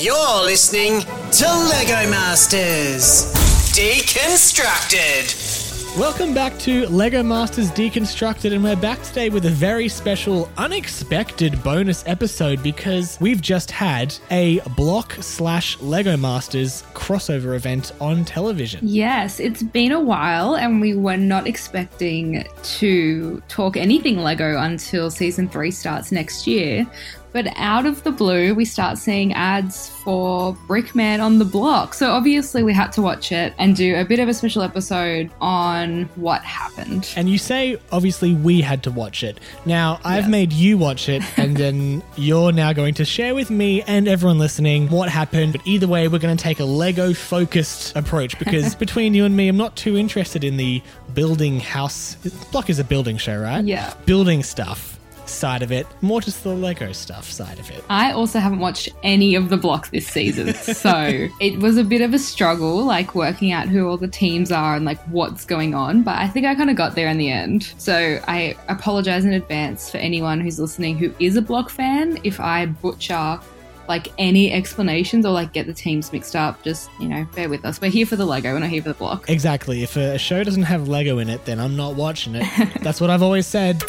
You're listening to Lego Masters Deconstructed. Welcome back to Lego Masters Deconstructed, and we're back today with a very special, unexpected bonus episode because we've just had a block slash Lego Masters crossover event on television. Yes, it's been a while, and we were not expecting to talk anything Lego until season three starts next year. But out of the blue, we start seeing ads for Brickman on the block. So obviously, we had to watch it and do a bit of a special episode on what happened. And you say, obviously, we had to watch it. Now, I've made you watch it, and then you're now going to share with me and everyone listening what happened. But either way, we're going to take a Lego focused approach because between you and me, I'm not too interested in the building house. Block is a building show, right? Yeah. Building stuff side of it, more just the Lego stuff side of it. I also haven't watched any of the blocks this season, so it was a bit of a struggle, like working out who all the teams are and like what's going on. But I think I kind of got there in the end. So I apologize in advance for anyone who's listening who is a block fan if I butcher like any explanations or like get the teams mixed up. Just you know, bear with us. We're here for the Lego, we're not here for the block. Exactly. If a show doesn't have Lego in it, then I'm not watching it. That's what I've always said.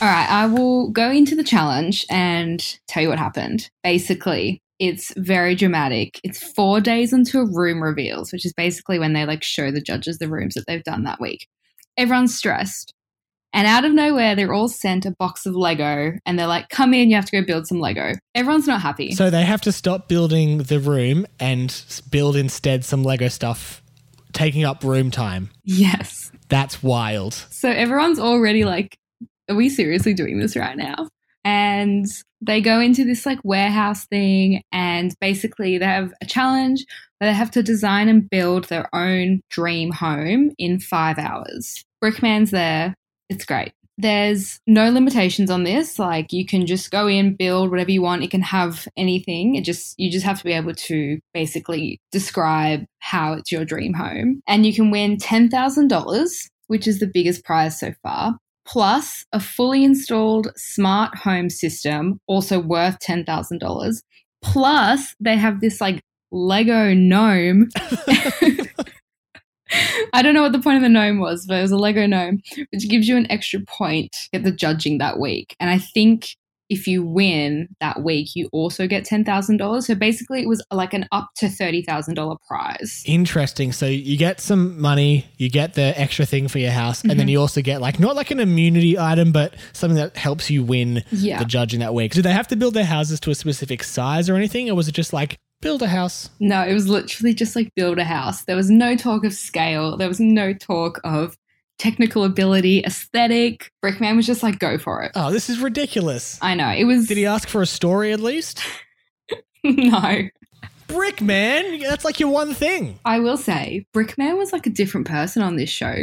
All right, I will go into the challenge and tell you what happened. Basically, it's very dramatic. It's four days until room reveals, which is basically when they like show the judges the rooms that they've done that week. Everyone's stressed. And out of nowhere, they're all sent a box of Lego and they're like, come in, you have to go build some Lego. Everyone's not happy. So they have to stop building the room and build instead some Lego stuff, taking up room time. yes. That's wild. So everyone's already like, are we seriously doing this right now? And they go into this like warehouse thing, and basically they have a challenge where they have to design and build their own dream home in five hours. Brickman's there. It's great. There's no limitations on this. Like you can just go in, build whatever you want. It can have anything. It just you just have to be able to basically describe how it's your dream home. And you can win ten thousand dollars, which is the biggest prize so far plus a fully installed smart home system, also worth $10,000. Plus, they have this like Lego gnome. I don't know what the point of the gnome was, but it was a Lego gnome, which gives you an extra point at the judging that week. And I think if you win that week, you also get $10,000. So basically, it was like an up to $30,000 prize. Interesting. So you get some money, you get the extra thing for your house, and Mm-hmm. then you also get like not like an immunity item, but something that helps you win Yeah. the judging that week. Do they have to build their houses to a specific size or anything, or was it just like build a house? No, it was literally just like build a house. There was no talk of scale. There was no talk of technical ability, aesthetic. Brickman was just like, go for it. Oh, this is ridiculous. I know. It was. Did he ask for a story at least? no. Brickman, that's like your one thing. I will say, Brickman was like a different person on this show.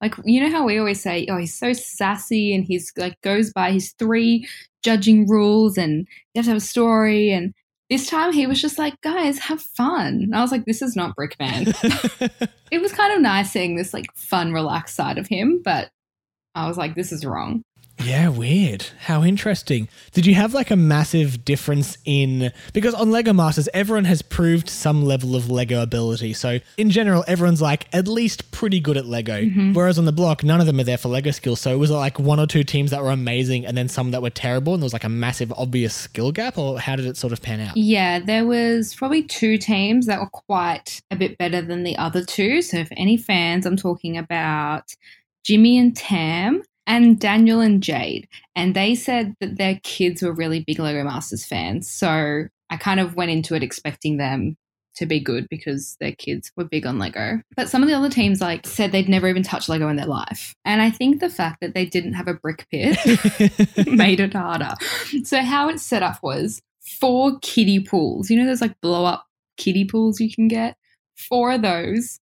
Like, you know how we always say, oh, he's so sassy and he's like goes by his three judging rules and you have to have a story. And this time he was just like, guys, have fun. And I was like, this is not Brickman. it was kind of nice seeing this like fun, relaxed side of him, but I was like, this is wrong. Yeah, weird. How interesting. Did you have like a massive difference in because on Lego Masters everyone has proved some level of Lego ability. So in general everyone's like at least pretty good at Lego. Mm-hmm. Whereas on the block none of them are there for Lego skills. So it was like one or two teams that were amazing and then some that were terrible and there was like a massive obvious skill gap or how did it sort of pan out? Yeah, there was probably two teams that were quite a bit better than the other two. So for any fans, I'm talking about Jimmy and Tam and Daniel and Jade. And they said that their kids were really big Lego Masters fans. So I kind of went into it expecting them to be good because their kids were big on Lego. But some of the other teams like said they'd never even touched Lego in their life. And I think the fact that they didn't have a brick pit made it harder. So how it's set up was four kiddie pools. You know those like blow up kiddie pools you can get? Four of those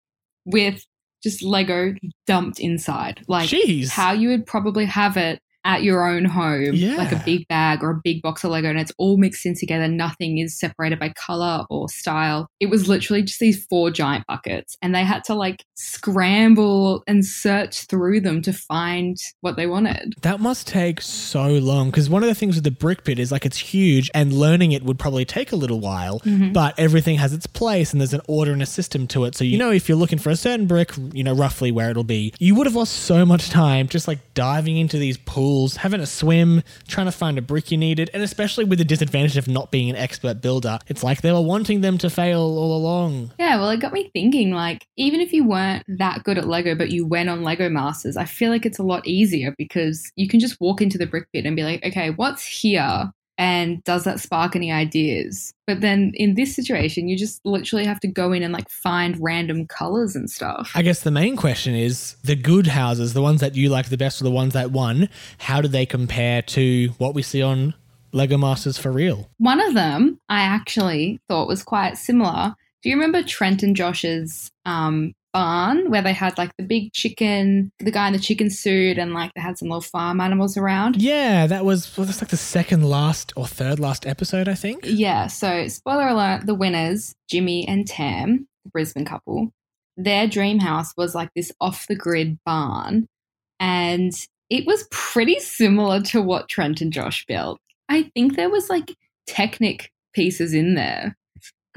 with just Lego dumped inside. Like Jeez. how you would probably have it at your own home, Yeah. like a big bag or a big box of Lego, and it's all mixed in together. Nothing is separated by color or style. It was literally just these four giant buckets, and they had to like scramble and search through them to find what they wanted. That must take so long because one of the things with the brick pit is like it's huge and learning it would probably take a little while, Mm-hmm. but everything has its place and there's an order and a system to it. So, you know, if you're looking for a certain brick, you know, roughly where it'll be, you would have lost so much time just like diving into these pools, having a swim, trying to find a brick you needed. And especially with the disadvantage of not being an expert builder, it's like they were wanting them to fail all along. Yeah, well, it got me thinking like, even if you weren't that good at Lego, but you went on Lego Masters, I feel like it's a lot easier because you can just walk into the brick pit and be like, okay, what's here? And does that spark any ideas? But then in this situation, you just literally have to go in and like find random colors and stuff. I guess the main question is the good houses, the ones that you like the best, or the ones that won, how do they compare to what we see on Lego Masters for real? One of them I actually thought was quite similar. Do you remember Trent and Josh's um, barn where they had like the big chicken, the guy in the chicken suit, and like they had some little farm animals around? Yeah, that was well, that's like the second last or third last episode, I think. Yeah, so spoiler alert the winners, Jimmy and Tam, the Brisbane couple, their dream house was like this off the grid barn. And it was pretty similar to what Trent and Josh built. I think there was like Technic pieces in there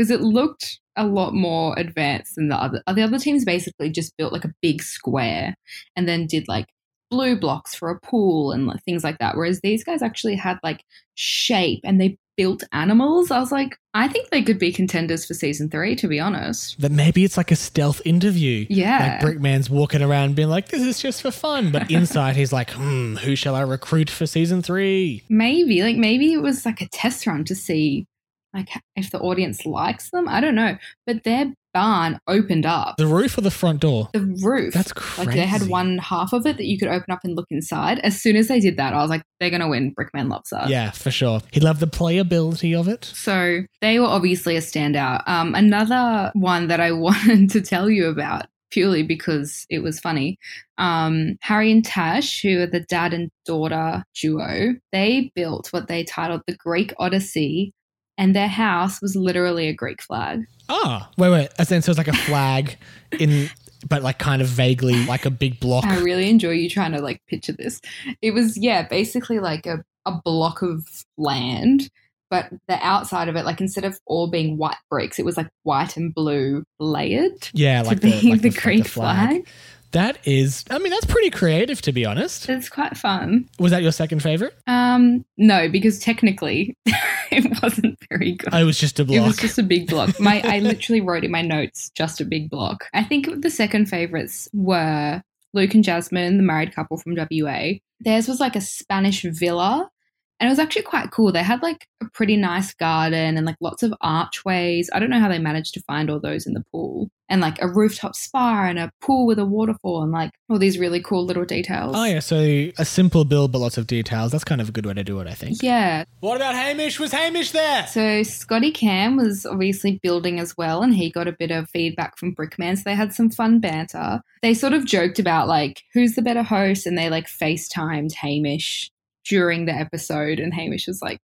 because it looked a lot more advanced than the other. The other teams basically just built like a big square and then did like blue blocks for a pool and like, things like that. Whereas these guys actually had like shape and they built animals. I was like, I think they could be contenders for season three, to be honest. That maybe it's like a stealth interview. Yeah. Like Brickman's walking around being like, this is just for fun. But inside he's like, hmm, who shall I recruit for season three? Maybe, like, maybe it was like a test run to see like if the audience likes them. I don't know. But their barn opened up. The roof or the front door? The roof. That's Like they had one half of it that you could open up and look inside. As soon as they did that, I was like, they're gonna win. Brickman loves that. Yeah, for sure. He loved the playability of it. So they were obviously a standout. Um, another one that I wanted to tell you about purely because it was funny. Um, Harry and Tash, who are the dad and daughter duo, they built what they titled the Greek Odyssey, and their house was literally a Greek flag. Ah, wait, wait. As in, so it's like a flag in, but like kind of vaguely like a big block. I really enjoy you trying to like picture this. It was yeah, basically like a, a block of land, but the outside of it, like instead of all being white bricks, it was like white and blue layered. Yeah, to like be the, like the, like Greek flag. That is, I mean, that's pretty creative to be honest. It's quite fun. Was that your second favorite? Um, no, because technically it wasn't very good. It was just a block. It was just a big block. My I literally wrote in my notes just a big block. I think the second favorites were Luke and Jasmine, the married couple from WA. Theirs was like a Spanish villa. And it was actually quite cool. They had like a pretty nice garden and like lots of archways. I don't know how they managed to find all those in the pool. And like a rooftop spa and a pool with a waterfall and like all these really cool little details. oh yeah, so a simple build but lots of details. That's kind of a good way to do it, I think. Yeah. What about Hamish? Was Hamish there? So Scotty Cam was obviously building as well, and he got a bit of feedback from Brickman. So they had some fun banter. They sort of joked about like who's the better host, and they like FaceTimed Hamish during the episode, and Hamish was like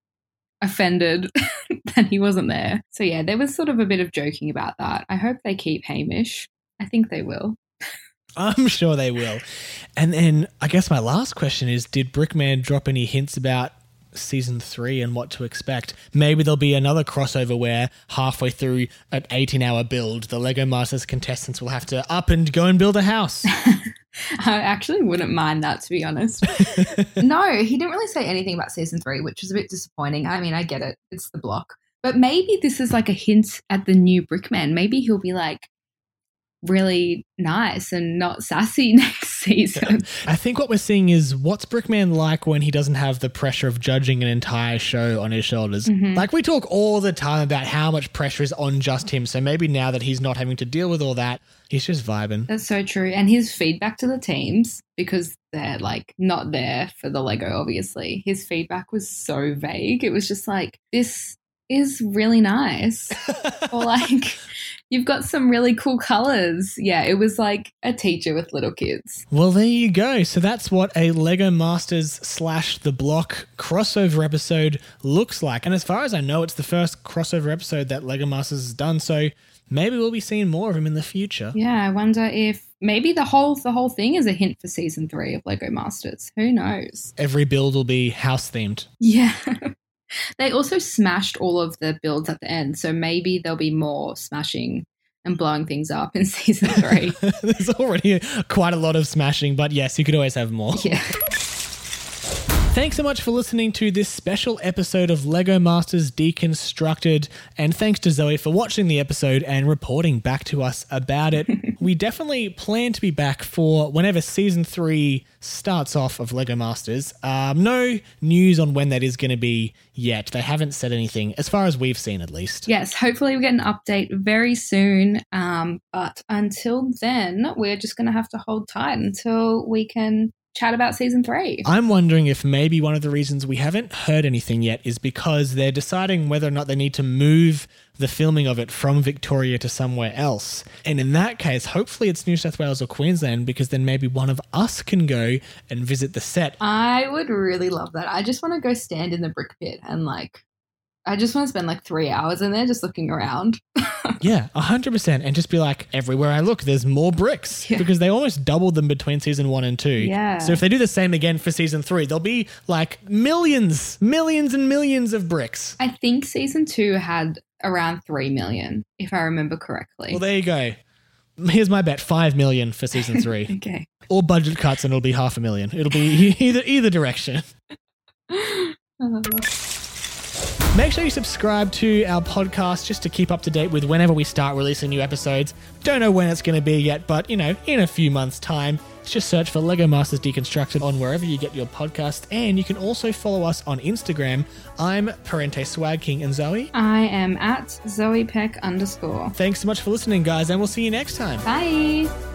offended that he wasn't there. So yeah, there was sort of a bit of joking about that. I hope they keep Hamish. I think they will. I'm sure they will. And then I guess my last question is Did Brickman drop any hints about season three and what to expect? Maybe there'll be another crossover where halfway through an 18 hour build, the Lego Masters contestants will have to up and go and build a house. I actually wouldn't mind that, to be honest. no, he didn't really say anything about season three, which was a bit disappointing. I mean, I get it, it's the block. But maybe this is like a hint at the new Brickman. Maybe he'll be like, really nice and not sassy next season. I think what we're seeing is what's Brickman like when he doesn't have the pressure of judging an entire show on his shoulders. Mm-hmm. Like we talk all the time about how much pressure is on just him. So maybe now that he's not having to deal with all that, he's just vibing. That's so true. And his feedback to the teams, because they're like not there for the Lego, obviously, his feedback was so vague. It was just like, this is really nice. or like, you've got some really cool colors. Yeah, it was like a teacher with little kids. Well, there you go. So that's what a Lego Masters slash The Block crossover episode looks like. And as far as I know, it's the first crossover episode that Lego Masters has done. So maybe we'll be seeing more of him in the future. Yeah, I wonder if maybe the whole the whole thing is a hint for season three of Lego Masters. Who knows? Every build will be house themed. Yeah. they also smashed all of the builds at the end, so maybe there'll be more smashing and blowing things up in season three. There's already quite a lot of smashing, but yes, you could always have more. yeah. Thanks so much for listening to this special episode of Lego Masters Deconstructed, and thanks to Zoe for watching the episode and reporting back to us about it. we definitely plan to be back for whenever season three starts off of Lego Masters. Um, no news on when that is going to be yet. They haven't said anything, as far as we've seen at least. Yes, hopefully we get an update very soon. Um, but until then, we're just going to have to hold tight until we can chat about season three. I'm wondering if maybe one of the reasons we haven't heard anything yet is because they're deciding whether or not they need to move the filming of it from Victoria to somewhere else. And in that case, hopefully it's New South Wales or Queensland because then maybe one of us can go and visit the set. I would really love that. I just want to go stand in the brick pit and like, I just want to spend like three hours in there just looking around. Yeah, 100%. And just be like, everywhere I look, there's more bricks Yeah. because they almost doubled them between season one and two. Yeah. So if they do the same again for season three, there'll be like millions, millions and millions of bricks. I think season two had around three million, if I remember correctly. Well, there you go. Here's my bet: five million for season three, okay. or budget cuts, and it'll be half a million. It'll be either either direction. Uh-huh. Make sure you subscribe to our podcast just to keep up to date with whenever we start releasing new episodes. Don't know when it's going to be yet, but you know, in a few months' time. Just search for Lego Masters Deconstructed on wherever you get your podcast, and you can also follow us on Instagram. I'm Parente Swag King and Zoe. I am at Zoe Peck underscore. Thanks so much for listening, guys, and we'll see you next time. Bye.